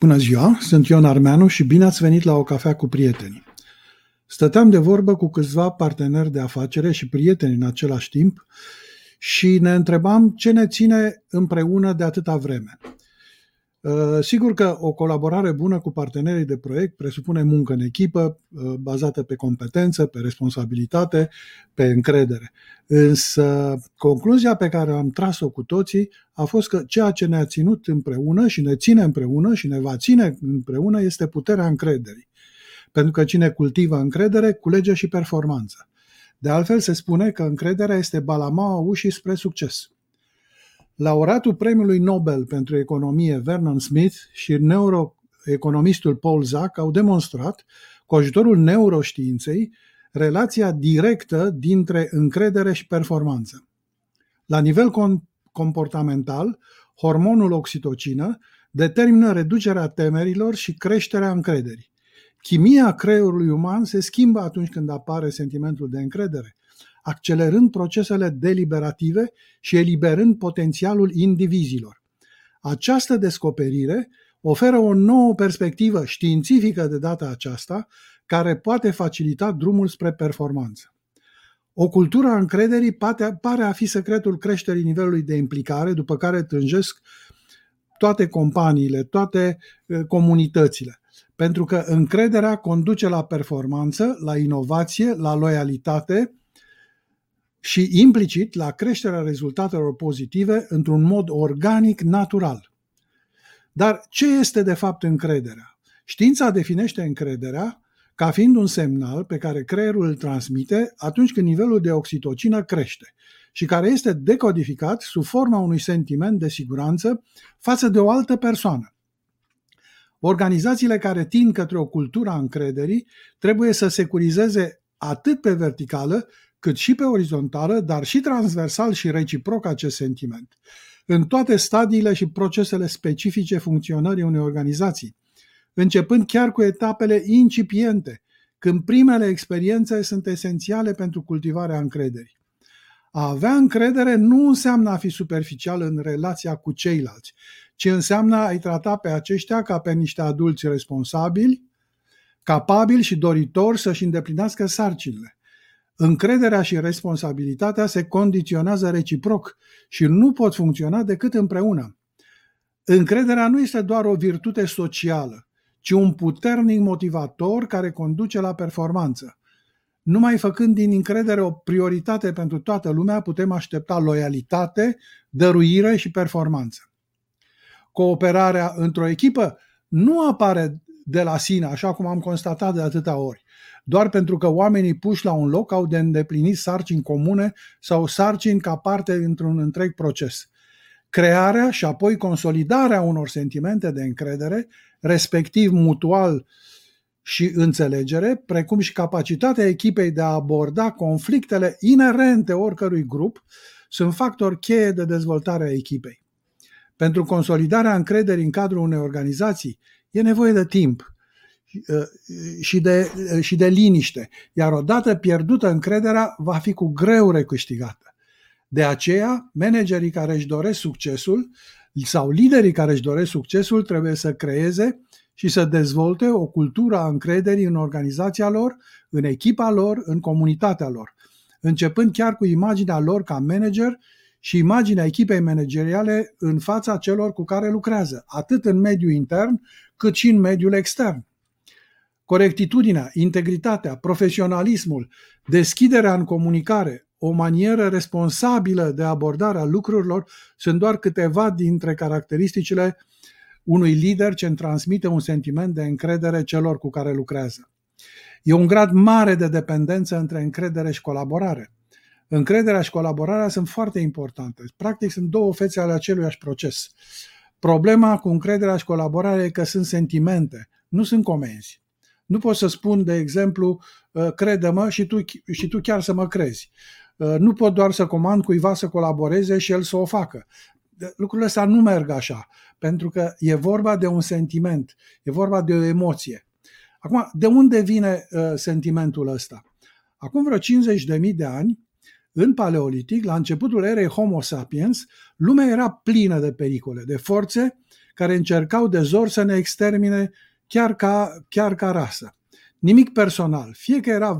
Bună ziua, sunt Ion Armeanu și bine ați venit la o cafea cu prietenii. Stăteam de vorbă cu câțiva parteneri de afacere și prieteni în același timp și ne întrebam ce ne ține împreună de atâta vreme. Uh, sigur că o colaborare bună cu partenerii de proiect presupune muncă în echipă, uh, bazată pe competență, pe responsabilitate, pe încredere. Însă concluzia pe care am tras-o cu toții a fost că ceea ce ne-a ținut împreună și ne ține împreună și ne va ține împreună este puterea încrederii. Pentru că cine cultivă încredere, culege și performanță. De altfel se spune că încrederea este balamaua ușii spre succes. Laureatul premiului Nobel pentru economie Vernon Smith și neuroeconomistul Paul Zak au demonstrat, cu ajutorul neuroștiinței, relația directă dintre încredere și performanță. La nivel comportamental, hormonul oxitocină determină reducerea temerilor și creșterea încrederii. Chimia creierului uman se schimbă atunci când apare sentimentul de încredere accelerând procesele deliberative și eliberând potențialul indivizilor. Această descoperire oferă o nouă perspectivă științifică de data aceasta, care poate facilita drumul spre performanță. O cultură a încrederii pare a fi secretul creșterii nivelului de implicare, după care tânjesc toate companiile, toate comunitățile. Pentru că încrederea conduce la performanță, la inovație, la loialitate și implicit la creșterea rezultatelor pozitive într-un mod organic, natural. Dar ce este de fapt încrederea? Știința definește încrederea ca fiind un semnal pe care creierul îl transmite atunci când nivelul de oxitocină crește și care este decodificat sub forma unui sentiment de siguranță față de o altă persoană. Organizațiile care tind către o cultură a încrederii trebuie să securizeze atât pe verticală cât și pe orizontală, dar și transversal și reciproc acest sentiment, în toate stadiile și procesele specifice funcționării unei organizații, începând chiar cu etapele incipiente, când primele experiențe sunt esențiale pentru cultivarea încrederii. A avea încredere nu înseamnă a fi superficial în relația cu ceilalți, ci înseamnă a-i trata pe aceștia ca pe niște adulți responsabili, capabili și doritori să-și îndeplinească sarcinile. Încrederea și responsabilitatea se condiționează reciproc și nu pot funcționa decât împreună. Încrederea nu este doar o virtute socială, ci un puternic motivator care conduce la performanță. Numai făcând din încredere o prioritate pentru toată lumea, putem aștepta loialitate, dăruire și performanță. Cooperarea într-o echipă nu apare de la sine, așa cum am constatat de atâtea ori doar pentru că oamenii puși la un loc au de îndeplinit sarcini comune sau sarcini ca parte dintr-un întreg proces. Crearea și apoi consolidarea unor sentimente de încredere, respectiv mutual și înțelegere, precum și capacitatea echipei de a aborda conflictele inerente oricărui grup, sunt factori cheie de dezvoltare a echipei. Pentru consolidarea încrederii în cadrul unei organizații e nevoie de timp, Uh, și de, uh, și de liniște. Iar odată pierdută încrederea, va fi cu greu recâștigată. De aceea, managerii care își doresc succesul sau liderii care își doresc succesul trebuie să creeze și să dezvolte o cultură a încrederii în organizația lor, în echipa lor, în comunitatea lor, începând chiar cu imaginea lor ca manager și imaginea echipei manageriale în fața celor cu care lucrează, atât în mediul intern cât și în mediul extern. Corectitudinea, integritatea, profesionalismul, deschiderea în comunicare, o manieră responsabilă de abordare a lucrurilor sunt doar câteva dintre caracteristicile unui lider ce îmi transmite un sentiment de încredere celor cu care lucrează. E un grad mare de dependență între încredere și colaborare. Încrederea și colaborarea sunt foarte importante. Practic sunt două fețe ale aceluiași proces. Problema cu încrederea și colaborarea e că sunt sentimente, nu sunt comenzi. Nu pot să spun, de exemplu, uh, crede-mă și tu, și tu chiar să mă crezi. Uh, nu pot doar să comand cuiva să colaboreze și el să o facă. Lucrurile astea nu merg așa, pentru că e vorba de un sentiment, e vorba de o emoție. Acum, de unde vine uh, sentimentul ăsta? Acum vreo 50.000 de ani, în paleolitic, la începutul erei Homo sapiens, lumea era plină de pericole, de forțe care încercau de zor să ne extermine chiar ca, chiar ca rasă. Nimic personal. Fie că era,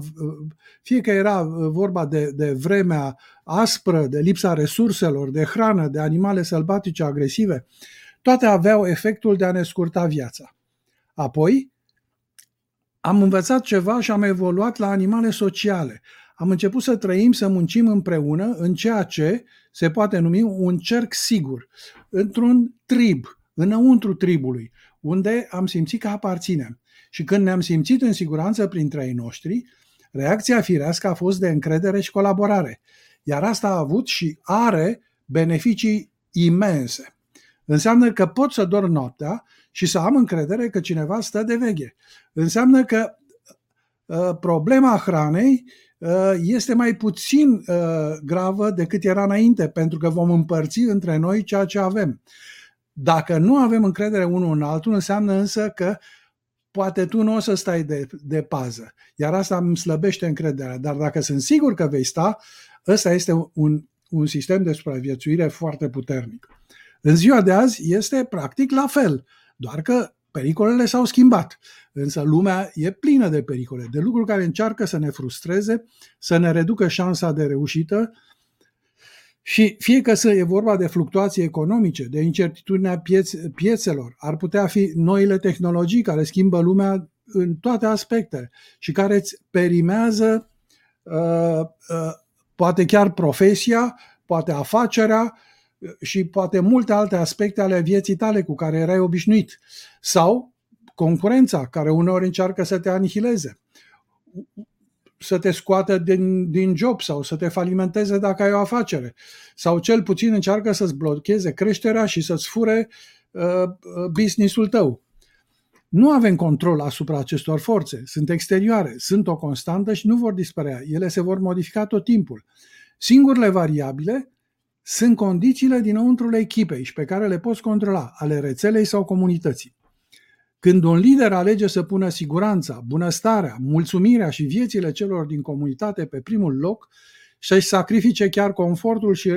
fie că era vorba de, de vremea aspră, de lipsa resurselor, de hrană, de animale sălbatice agresive, toate aveau efectul de a ne scurta viața. Apoi, am învățat ceva și am evoluat la animale sociale. Am început să trăim, să muncim împreună în ceea ce se poate numi un cerc sigur, într-un trib, înăuntru tribului, unde am simțit că aparținem. Și când ne-am simțit în siguranță printre ei noștri, reacția firească a fost de încredere și colaborare. Iar asta a avut și are beneficii imense. Înseamnă că pot să dorm noaptea și să am încredere că cineva stă de veche. Înseamnă că uh, problema hranei uh, este mai puțin uh, gravă decât era înainte, pentru că vom împărți între noi ceea ce avem. Dacă nu avem încredere unul în altul, înseamnă însă că poate tu nu o să stai de, de pază. Iar asta îmi slăbește încrederea. Dar dacă sunt sigur că vei sta, ăsta este un, un sistem de supraviețuire foarte puternic. În ziua de azi este practic la fel, doar că pericolele s-au schimbat. Însă lumea e plină de pericole, de lucruri care încearcă să ne frustreze, să ne reducă șansa de reușită și fie că să e vorba de fluctuații economice, de incertitudinea pieț- piețelor, ar putea fi noile tehnologii care schimbă lumea în toate aspectele și care îți perimează uh, uh, poate chiar profesia, poate afacerea uh, și poate multe alte aspecte ale vieții tale cu care erai obișnuit. Sau concurența, care uneori încearcă să te anihileze să te scoată din, din job sau să te falimenteze dacă ai o afacere. Sau cel puțin încearcă să-ți blocheze creșterea și să-ți fure uh, uh, businessul tău. Nu avem control asupra acestor forțe, sunt exterioare, sunt o constantă și nu vor dispărea. Ele se vor modifica tot timpul. Singurele variabile sunt condițiile dinăuntrul echipei și pe care le poți controla, ale rețelei sau comunității. Când un lider alege să pună siguranța, bunăstarea, mulțumirea și viețile celor din comunitate pe primul loc și să-și sacrifice chiar confortul și,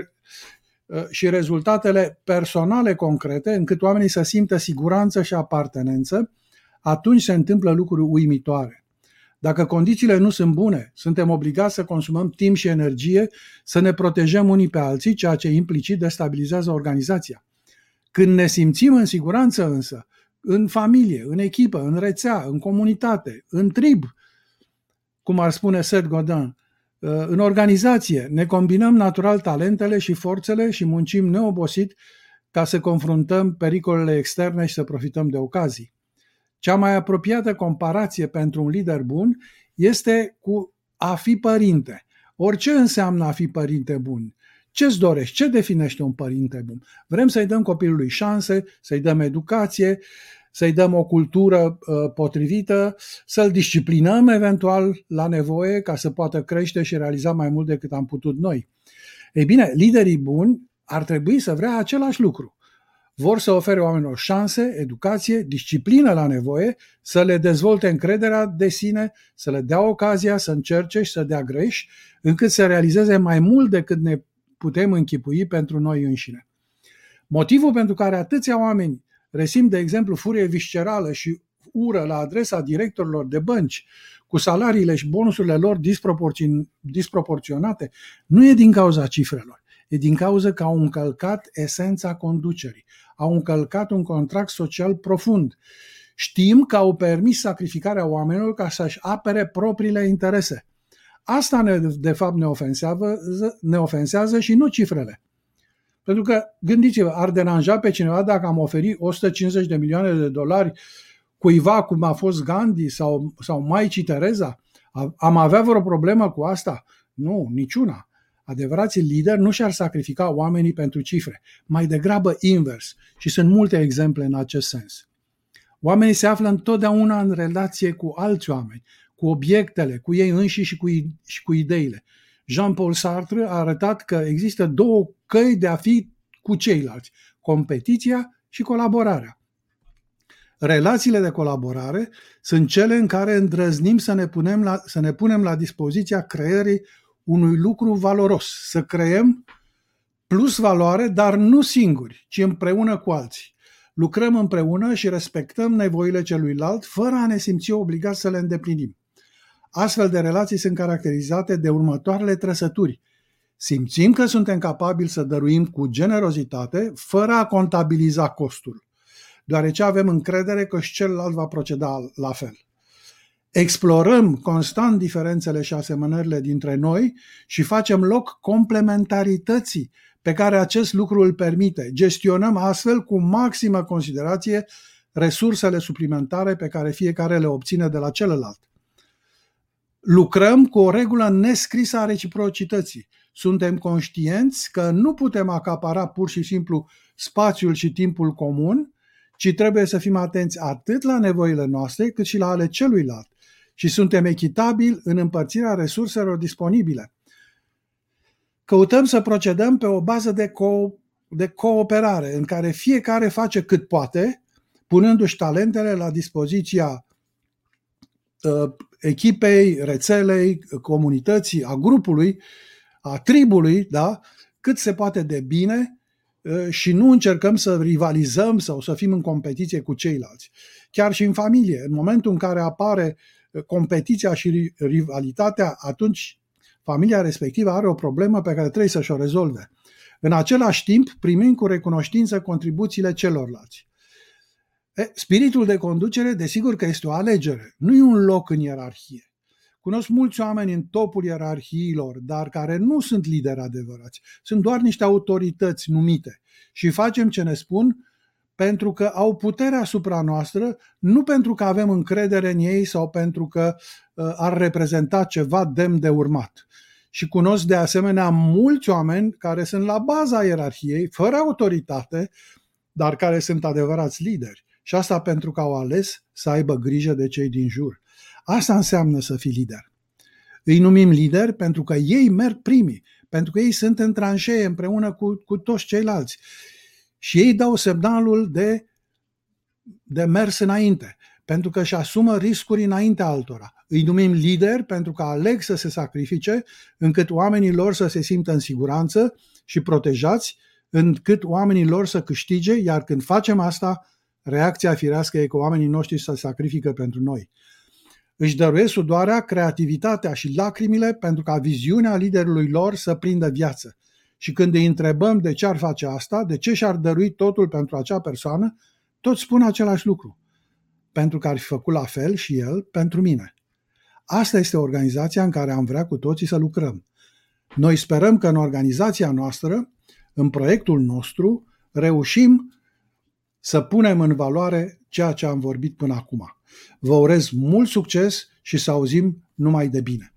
uh, și rezultatele personale concrete, încât oamenii să simtă siguranță și apartenență, atunci se întâmplă lucruri uimitoare. Dacă condițiile nu sunt bune, suntem obligați să consumăm timp și energie, să ne protejăm unii pe alții, ceea ce implicit destabilizează organizația. Când ne simțim în siguranță însă, în familie, în echipă, în rețea, în comunitate, în trib, cum ar spune Seth Godin, uh, în organizație, ne combinăm natural talentele și forțele și muncim neobosit ca să confruntăm pericolele externe și să profităm de ocazii. Cea mai apropiată comparație pentru un lider bun este cu a fi părinte. Orice înseamnă a fi părinte bun? Ce-ți dorești? Ce definește un părinte bun? Vrem să-i dăm copilului șanse, să-i dăm educație, să-i dăm o cultură uh, potrivită, să-l disciplinăm eventual la nevoie ca să poată crește și realiza mai mult decât am putut noi. Ei bine, liderii buni ar trebui să vrea același lucru. Vor să ofere oamenilor șanse, educație, disciplină la nevoie, să le dezvolte încrederea de sine, să le dea ocazia să încerce și să dea greș, încât să realizeze mai mult decât ne putem închipui pentru noi înșine. Motivul pentru care atâția oameni resimt, de exemplu, furie viscerală și ură la adresa directorilor de bănci, cu salariile și bonusurile lor disproporționate, nu e din cauza cifrelor, e din cauza că au încălcat esența conducerii, au încălcat un contract social profund. Știm că au permis sacrificarea oamenilor ca să-și apere propriile interese. Asta, ne, de fapt, ne ofensează, ne ofensează și nu cifrele. Pentru că, gândiți-vă, ar deranja pe cineva dacă am oferit 150 de milioane de dolari cuiva cum a fost Gandhi sau, sau Maicii Tereza? Am avea vreo problemă cu asta? Nu, niciuna. Adevărații lideri nu și-ar sacrifica oamenii pentru cifre, mai degrabă invers. Și sunt multe exemple în acest sens. Oamenii se află întotdeauna în relație cu alți oameni, cu obiectele, cu ei înși și cu, și cu ideile. Jean-Paul Sartre a arătat că există două căi de a fi cu ceilalți, competiția și colaborarea. Relațiile de colaborare sunt cele în care îndrăznim să ne punem la, să ne punem la dispoziția creării unui lucru valoros, să creăm plus valoare, dar nu singuri, ci împreună cu alții. lucrăm împreună și respectăm nevoile celuilalt fără a ne simți obligați să le îndeplinim. Astfel de relații sunt caracterizate de următoarele trăsături. Simțim că suntem capabili să dăruim cu generozitate, fără a contabiliza costul, deoarece avem încredere că și celălalt va proceda la fel. Explorăm constant diferențele și asemănările dintre noi și facem loc complementarității pe care acest lucru îl permite. Gestionăm astfel cu maximă considerație resursele suplimentare pe care fiecare le obține de la celălalt. Lucrăm cu o regulă nescrisă a reciprocității. Suntem conștienți că nu putem acapara pur și simplu spațiul și timpul comun, ci trebuie să fim atenți atât la nevoile noastre cât și la ale celuilalt și suntem echitabili în împărțirea resurselor disponibile. Căutăm să procedăm pe o bază de, co- de cooperare în care fiecare face cât poate, punându-și talentele la dispoziția uh, echipei, rețelei, comunității, a grupului, a tribului, da? cât se poate de bine uh, și nu încercăm să rivalizăm sau să fim în competiție cu ceilalți. Chiar și în familie, în momentul în care apare competiția și rivalitatea, atunci familia respectivă are o problemă pe care trebuie să-și o rezolve. În același timp, primim cu recunoștință contribuțiile celorlalți. E, spiritul de conducere, desigur că este o alegere, nu e un loc în ierarhie. Cunosc mulți oameni în topul ierarhiilor, dar care nu sunt lideri adevărați. Sunt doar niște autorități numite și facem ce ne spun pentru că au putere asupra noastră, nu pentru că avem încredere în ei sau pentru că uh, ar reprezenta ceva demn de urmat. Și cunosc de asemenea mulți oameni care sunt la baza ierarhiei, fără autoritate, dar care sunt adevărați lideri. Și asta pentru că au ales să aibă grijă de cei din jur. Asta înseamnă să fii lider. Îi numim lideri pentru că ei merg primii, pentru că ei sunt în tranșee împreună cu, cu toți ceilalți și ei dau semnalul de, de mers înainte, pentru că își asumă riscuri înainte altora. Îi numim lideri pentru că aleg să se sacrifice încât oamenii lor să se simtă în siguranță și protejați, încât oamenii lor să câștige, iar când facem asta, reacția firească e că oamenii noștri să sacrifică pentru noi. Își dăruiesc sudoarea, creativitatea și lacrimile pentru ca viziunea liderului lor să prindă viață. Și când îi întrebăm de ce ar face asta, de ce și-ar dărui totul pentru acea persoană, toți spun același lucru. Pentru că ar fi făcut la fel și el pentru mine. Asta este organizația în care am vrea cu toții să lucrăm. Noi sperăm că în organizația noastră, în proiectul nostru, reușim să punem în valoare ceea ce am vorbit până acum. Vă urez mult succes și să auzim numai de bine.